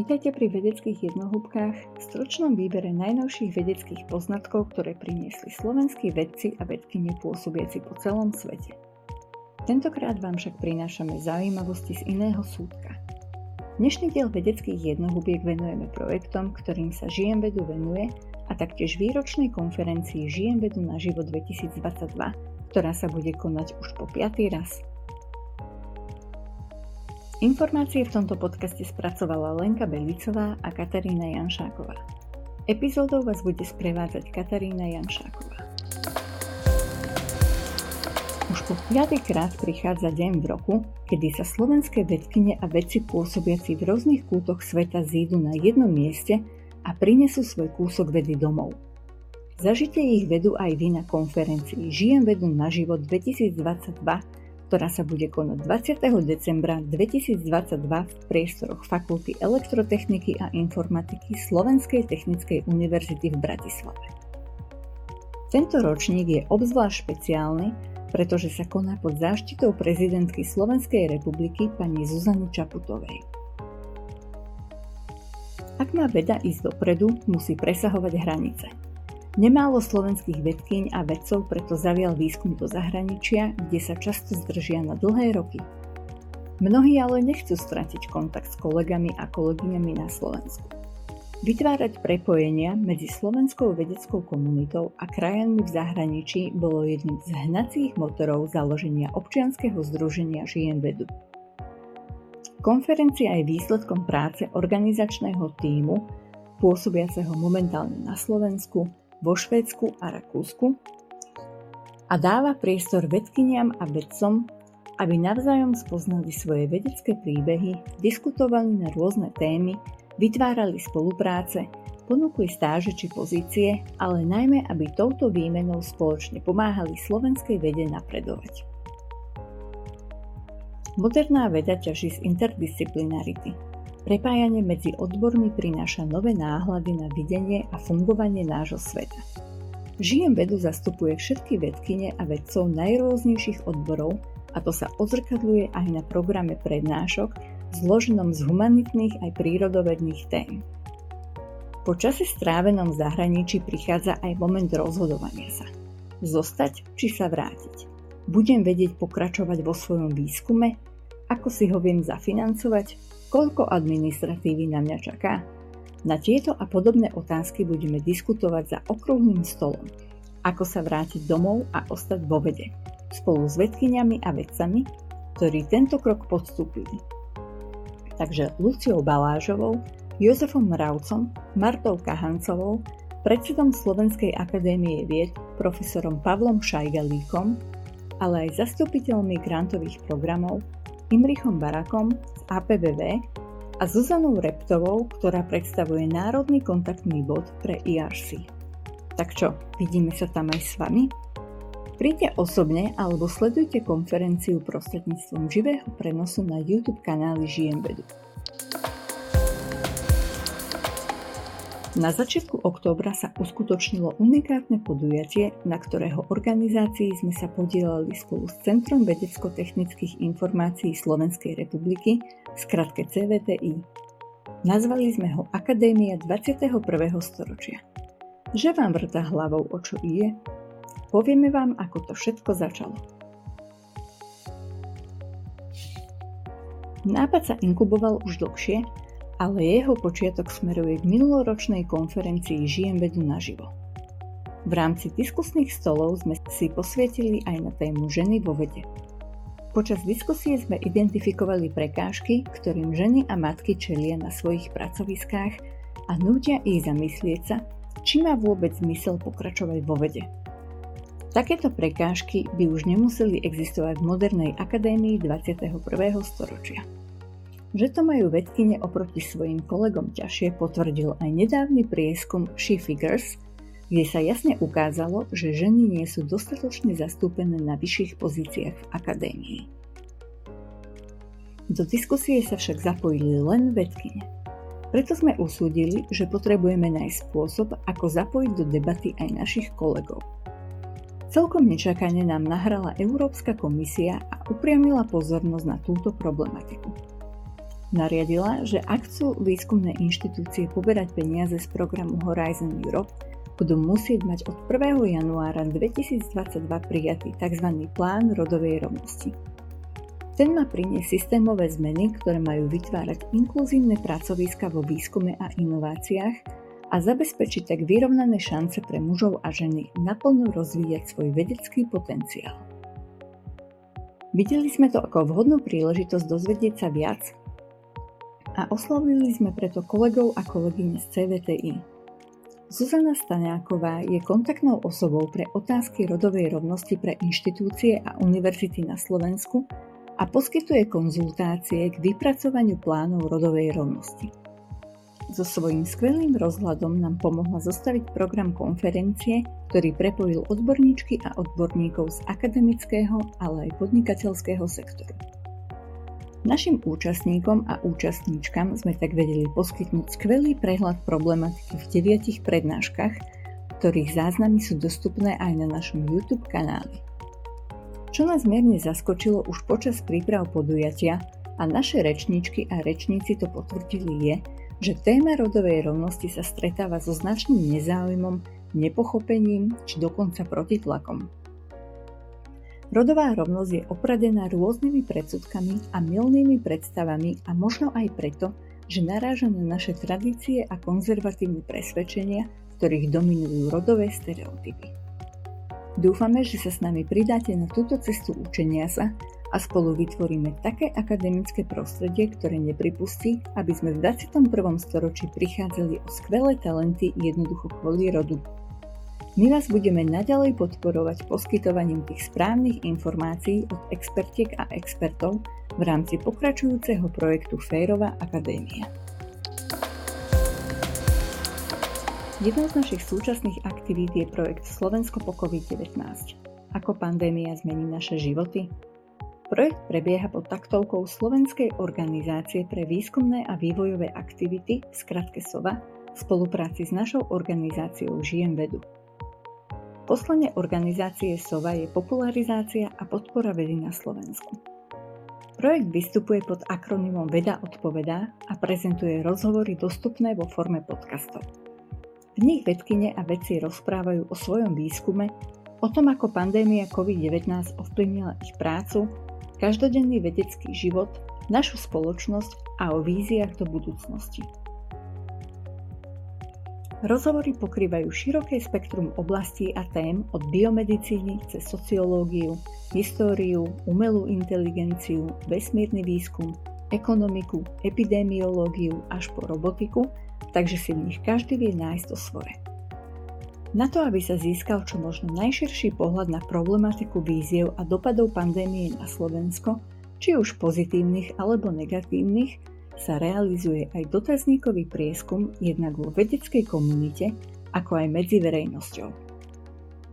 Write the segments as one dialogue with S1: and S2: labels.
S1: Vítajte pri vedeckých jednohúbkách v stročnom výbere najnovších vedeckých poznatkov, ktoré priniesli slovenskí vedci a vedkyne pôsobiaci po celom svete. Tentokrát vám však prinášame zaujímavosti z iného súdka. Dnešný diel vedeckých jednohubiek venujeme projektom, ktorým sa Žijem vedu venuje a taktiež výročnej konferencii Žijem vedu na život 2022, ktorá sa bude konať už po piatý raz. Informácie v tomto podcaste spracovala Lenka Belicová a Katarína Janšáková. Epizódou vás bude sprevádzať Katarína Janšáková. Už po krát prichádza deň v roku, kedy sa slovenské vedkyne a vedci pôsobiaci v rôznych kútoch sveta zídu na jednom mieste a prinesú svoj kúsok vedy domov. Zažite ich vedu aj vy na konferencii Žijem vedu na život 2022 ktorá sa bude konať 20. decembra 2022 v priestoroch Fakulty elektrotechniky a informatiky Slovenskej technickej univerzity v Bratislave. Tento ročník je obzvlášť špeciálny, pretože sa koná pod záštitou prezidentky Slovenskej republiky pani Zuzany Čaputovej. Ak má veda ísť dopredu, musí presahovať hranice – Nemálo slovenských vedkyň a vedcov preto zavial výskum do zahraničia, kde sa často zdržia na dlhé roky. Mnohí ale nechcú stratiť kontakt s kolegami a kolegyňami na Slovensku. Vytvárať prepojenia medzi slovenskou vedeckou komunitou a krajinami v zahraničí bolo jedným z hnacích motorov založenia občianskeho združenia Žijem vedu. Konferencia je výsledkom práce organizačného týmu, pôsobiaceho momentálne na Slovensku, vo Švédsku a Rakúsku a dáva priestor vedkyniam a vedcom, aby navzájom spoznali svoje vedecké príbehy, diskutovali na rôzne témy, vytvárali spolupráce, ponúkli stáže či pozície, ale najmä, aby touto výmenou spoločne pomáhali slovenskej vede napredovať. Moderná veda ťaží z interdisciplinarity – Prepájanie medzi odbormi prináša nové náhľady na videnie a fungovanie nášho sveta. Žijem vedu zastupuje všetky vedkyne a vedcov najrôznejších odborov a to sa odzrkadluje aj na programe prednášok zloženom z humanitných aj prírodovedných tém. Po čase strávenom v zahraničí prichádza aj moment rozhodovania sa. Zostať či sa vrátiť. Budem vedieť pokračovať vo svojom výskume? Ako si ho viem zafinancovať? Koľko administratívy na mňa čaká? Na tieto a podobné otázky budeme diskutovať za okrúhlym stolom. Ako sa vrátiť domov a ostať vo vede. Spolu s vedkyňami a vedcami, ktorí tento krok podstúpili. Takže Luciou Balážovou, Jozefom Mravcom, Martou Kahancovou, predsedom Slovenskej akadémie vied, profesorom Pavlom Šajgalíkom, ale aj zastupiteľmi grantových programov Imrichom Barakom z APBV a Zuzanou Reptovou, ktorá predstavuje Národný kontaktný bod pre IRC. Tak čo, vidíme sa tam aj s vami? Príďte osobne alebo sledujte konferenciu prostredníctvom živého prenosu na YouTube kanály Žijem vedu. Na začiatku októbra sa uskutočnilo unikátne podujatie, na ktorého organizácii sme sa podielali spolu s Centrom vedecko-technických informácií Slovenskej republiky, skratke CVTI. Nazvali sme ho Akadémia 21. storočia. Že vám vrta hlavou, o čo ide? Povieme vám, ako to všetko začalo. Nápad sa inkuboval už dlhšie ale jeho počiatok smeruje k minuloročnej konferencii Žijem vedu naživo. V rámci diskusných stolov sme si posvietili aj na tému ženy vo vede. Počas diskusie sme identifikovali prekážky, ktorým ženy a matky čelia na svojich pracoviskách a nútia ich zamyslieť sa, či má vôbec zmysel pokračovať vo vede. Takéto prekážky by už nemuseli existovať v modernej akadémii 21. storočia. Že to majú vedkyne oproti svojim kolegom ťažšie potvrdil aj nedávny prieskum She Figures, kde sa jasne ukázalo, že ženy nie sú dostatočne zastúpené na vyšších pozíciách v akadémii. Do diskusie sa však zapojili len vedkyne. Preto sme usúdili, že potrebujeme nájsť spôsob, ako zapojiť do debaty aj našich kolegov. Celkom nečakane nám nahrala Európska komisia a upriamila pozornosť na túto problematiku. Nariadila, že ak chcú výskumné inštitúcie poberať peniaze z programu Horizon Europe, budú musieť mať od 1. januára 2022 prijatý tzv. plán rodovej rovnosti. Ten má priniesť systémové zmeny, ktoré majú vytvárať inkluzívne pracoviska vo výskume a inováciách a zabezpečiť tak vyrovnané šance pre mužov a ženy naplno rozvíjať svoj vedecký potenciál. Videli sme to ako vhodnú príležitosť dozvedieť sa viac a oslovili sme preto kolegov a kolegyne z CVTI, Zuzana Staňáková je kontaktnou osobou pre otázky rodovej rovnosti pre inštitúcie a univerzity na Slovensku a poskytuje konzultácie k vypracovaniu plánov rodovej rovnosti. So svojím skvelým rozhľadom nám pomohla zostaviť program konferencie, ktorý prepojil odborníčky a odborníkov z akademického, ale aj podnikateľského sektoru. Našim účastníkom a účastníčkam sme tak vedeli poskytnúť skvelý prehľad problematiky v deviatich prednáškach, ktorých záznamy sú dostupné aj na našom YouTube kanáli. Čo nás mierne zaskočilo už počas príprav podujatia a naše rečníčky a rečníci to potvrdili je, že téma rodovej rovnosti sa stretáva so značným nezáujmom, nepochopením či dokonca protitlakom. Rodová rovnosť je opradená rôznymi predsudkami a milnými predstavami a možno aj preto, že naráža na naše tradície a konzervatívne presvedčenia, v ktorých dominujú rodové stereotypy. Dúfame, že sa s nami pridáte na túto cestu učenia sa a spolu vytvoríme také akademické prostredie, ktoré nepripustí, aby sme v 21. storočí prichádzali o skvelé talenty jednoducho kvôli rodu. My vás budeme naďalej podporovať poskytovaním tých správnych informácií od expertiek a expertov v rámci pokračujúceho projektu Fejrová akadémia. Jednou z našich súčasných aktivít je projekt Slovensko po COVID-19. Ako pandémia zmení naše životy? Projekt prebieha pod taktovkou Slovenskej organizácie pre výskumné a vývojové aktivity, v skratke SOVA, v spolupráci s našou organizáciou Žijem vedu. Poslanie organizácie SOVA je popularizácia a podpora vedy na Slovensku. Projekt vystupuje pod akronymom Veda odpovedá a prezentuje rozhovory dostupné vo forme podcastov. V nich vedkyne a vedci rozprávajú o svojom výskume, o tom, ako pandémia COVID-19 ovplyvnila ich prácu, každodenný vedecký život, našu spoločnosť a o víziách do budúcnosti. Rozhovory pokrývajú široké spektrum oblastí a tém od biomedicíny cez sociológiu, históriu, umelú inteligenciu, vesmírny výskum, ekonomiku, epidemiológiu až po robotiku, takže si v nich každý vie nájsť to svoje. Na to, aby sa získal čo možno najširší pohľad na problematiku víziev a dopadov pandémie na Slovensko, či už pozitívnych alebo negatívnych, sa realizuje aj dotazníkový prieskum jednak vo vedeckej komunite, ako aj medzi verejnosťou.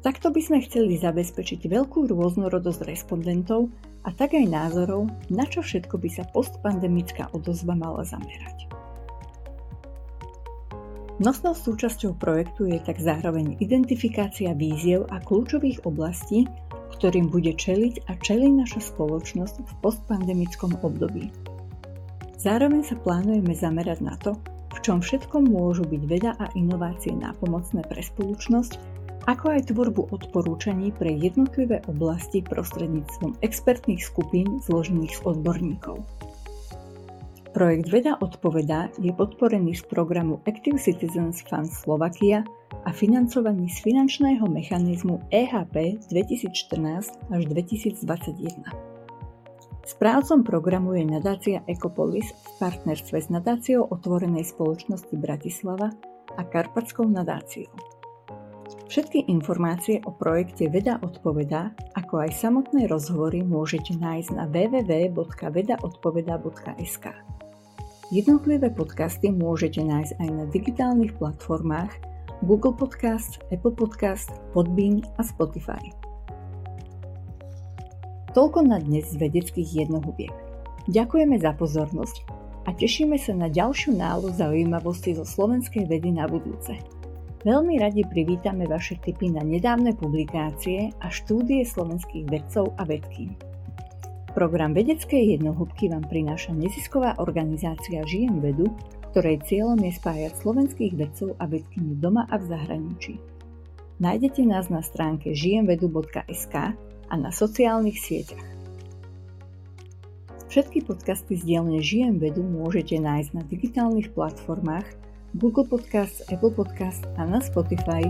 S1: Takto by sme chceli zabezpečiť veľkú rôznorodosť respondentov a tak aj názorov, na čo všetko by sa postpandemická odozva mala zamerať. Nosnou súčasťou projektu je tak zároveň identifikácia víziev a kľúčových oblastí, ktorým bude čeliť a čelí naša spoločnosť v postpandemickom období. Zároveň sa plánujeme zamerať na to, v čom všetkom môžu byť veda a inovácie nápomocné pre spoločnosť, ako aj tvorbu odporúčaní pre jednotlivé oblasti prostredníctvom expertných skupín zložených z odborníkov. Projekt Veda odpovedá je podporený z programu Active Citizens Fund Slovakia a financovaný z finančného mechanizmu EHP 2014 až 2021. Správcom programu je nadácia Ecopolis v partnerstve s nadáciou Otvorenej spoločnosti Bratislava a Karpatskou nadáciou. Všetky informácie o projekte Veda odpovedá, ako aj samotné rozhovory môžete nájsť na www.vedaodpoveda.sk. Jednotlivé podcasty môžete nájsť aj na digitálnych platformách Google Podcast, Apple Podcast, Podbean a Spotify. Toľko na dnes z vedeckých jednohubiek. Ďakujeme za pozornosť a tešíme sa na ďalšiu nálu zaujímavosti zo slovenskej vedy na budúce. Veľmi radi privítame vaše tipy na nedávne publikácie a štúdie slovenských vedcov a vedkým. Program vedeckej jednohúbky vám prináša nezisková organizácia Žijem vedu, ktorej cieľom je spájať slovenských vedcov a vedkyni doma a v zahraničí. Nájdete nás na stránke žijemvedu.sk a na sociálnych sieťach. Všetky podcasty z dielne Žijem vedu môžete nájsť na digitálnych platformách Google Podcast, Apple Podcast a na Spotify.